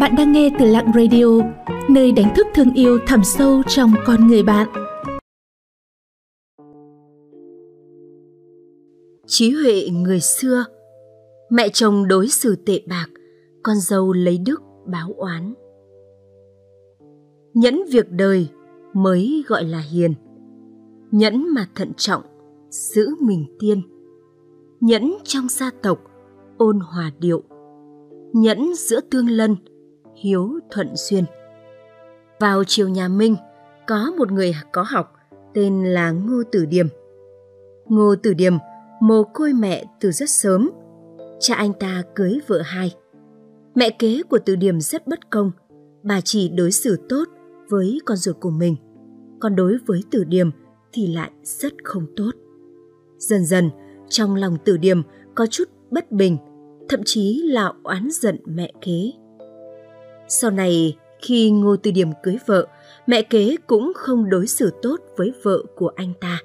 Bạn đang nghe từ Lặng Radio, nơi đánh thức thương yêu thẳm sâu trong con người bạn. Trí huệ người xưa Mẹ chồng đối xử tệ bạc, con dâu lấy đức báo oán. Nhẫn việc đời mới gọi là hiền. Nhẫn mà thận trọng, giữ mình tiên. Nhẫn trong gia tộc, ôn hòa điệu. Nhẫn giữa tương lân, hiếu thuận xuyên. Vào triều nhà Minh, có một người có học tên là Ngô Tử Điềm. Ngô Tử Điềm mồ côi mẹ từ rất sớm. Cha anh ta cưới vợ hai. Mẹ kế của Tử Điềm rất bất công, bà chỉ đối xử tốt với con ruột của mình, còn đối với Tử Điềm thì lại rất không tốt. Dần dần, trong lòng Tử Điềm có chút bất bình, thậm chí là oán giận mẹ kế. Sau này, khi Ngô Tư Điểm cưới vợ, mẹ kế cũng không đối xử tốt với vợ của anh ta.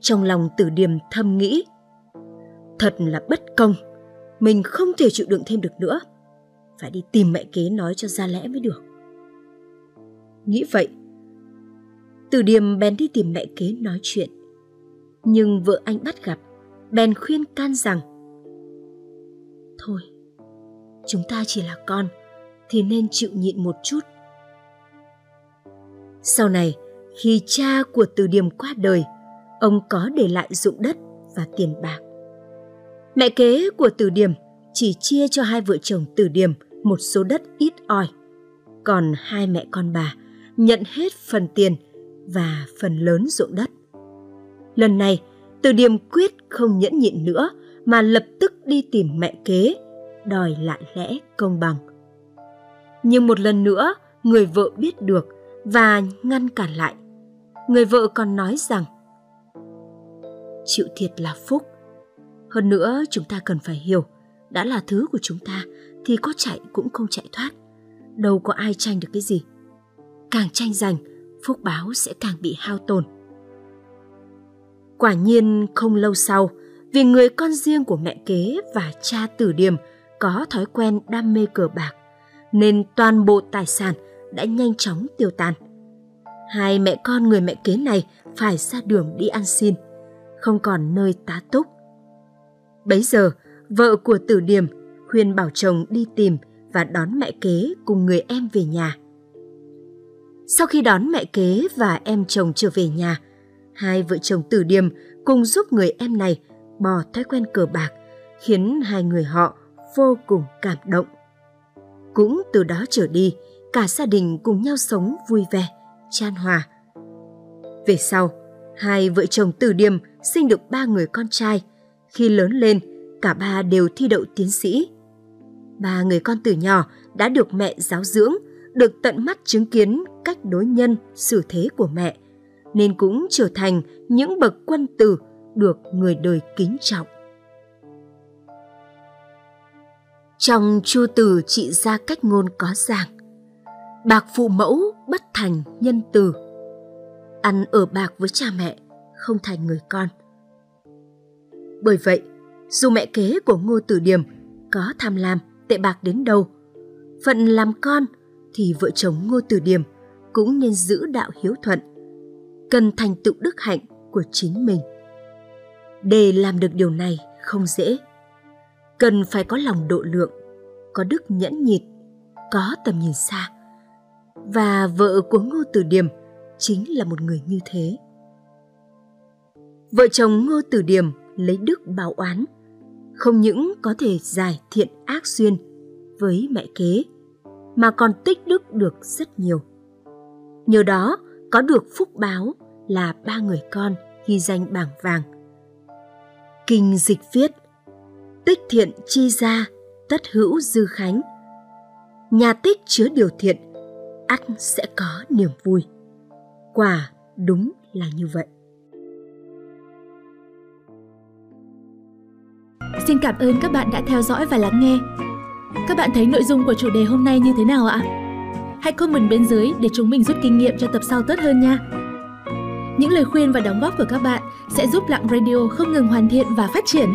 Trong lòng Tử Điểm thầm nghĩ, thật là bất công, mình không thể chịu đựng thêm được nữa. Phải đi tìm mẹ kế nói cho ra lẽ mới được. Nghĩ vậy, Tử Điềm bèn đi tìm mẹ kế nói chuyện. Nhưng vợ anh bắt gặp, bèn khuyên can rằng Thôi, chúng ta chỉ là con, thì nên chịu nhịn một chút. Sau này, khi cha của Từ Điềm qua đời, ông có để lại dụng đất và tiền bạc. Mẹ kế của Từ Điềm chỉ chia cho hai vợ chồng Từ Điềm một số đất ít ỏi, còn hai mẹ con bà nhận hết phần tiền và phần lớn ruộng đất. Lần này, Từ Điềm quyết không nhẫn nhịn nữa mà lập tức đi tìm mẹ kế, đòi lại lẽ công bằng. Nhưng một lần nữa, người vợ biết được và ngăn cản lại. Người vợ còn nói rằng chịu thiệt là phúc. Hơn nữa, chúng ta cần phải hiểu, đã là thứ của chúng ta thì có chạy cũng không chạy thoát. Đâu có ai tranh được cái gì. Càng tranh giành, phúc báo sẽ càng bị hao tổn. Quả nhiên không lâu sau, vì người con riêng của mẹ kế và cha tử điểm có thói quen đam mê cờ bạc, nên toàn bộ tài sản đã nhanh chóng tiêu tan. Hai mẹ con người mẹ kế này phải ra đường đi ăn xin, không còn nơi tá túc. Bấy giờ, vợ của tử điểm khuyên bảo chồng đi tìm và đón mẹ kế cùng người em về nhà. Sau khi đón mẹ kế và em chồng trở về nhà, hai vợ chồng tử điềm cùng giúp người em này bỏ thói quen cờ bạc, khiến hai người họ vô cùng cảm động. Cũng từ đó trở đi, cả gia đình cùng nhau sống vui vẻ, chan hòa. Về sau, hai vợ chồng Từ điềm sinh được ba người con trai. Khi lớn lên, cả ba đều thi đậu tiến sĩ. Ba người con từ nhỏ đã được mẹ giáo dưỡng, được tận mắt chứng kiến cách đối nhân, xử thế của mẹ, nên cũng trở thành những bậc quân tử được người đời kính trọng. Trong chu từ trị ra cách ngôn có giảng Bạc phụ mẫu bất thành nhân từ Ăn ở bạc với cha mẹ không thành người con. Bởi vậy, dù mẹ kế của Ngô Tử Điềm có tham lam, tệ bạc đến đâu Phận làm con thì vợ chồng Ngô Tử Điềm cũng nên giữ đạo hiếu thuận Cần thành tựu đức hạnh của chính mình. Để làm được điều này không dễ cần phải có lòng độ lượng, có đức nhẫn nhịn, có tầm nhìn xa. Và vợ của Ngô Tử Điềm chính là một người như thế. Vợ chồng Ngô Tử Điềm lấy đức báo oán, không những có thể giải thiện ác duyên với mẹ kế, mà còn tích đức được rất nhiều. Nhờ đó có được phúc báo là ba người con ghi danh bảng vàng. Kinh dịch viết tích thiện chi ra, tất hữu dư khánh. Nhà tích chứa điều thiện, ắt sẽ có niềm vui. Quả đúng là như vậy. Xin cảm ơn các bạn đã theo dõi và lắng nghe. Các bạn thấy nội dung của chủ đề hôm nay như thế nào ạ? Hãy comment bên dưới để chúng mình rút kinh nghiệm cho tập sau tốt hơn nha. Những lời khuyên và đóng góp của các bạn sẽ giúp Lặng Radio không ngừng hoàn thiện và phát triển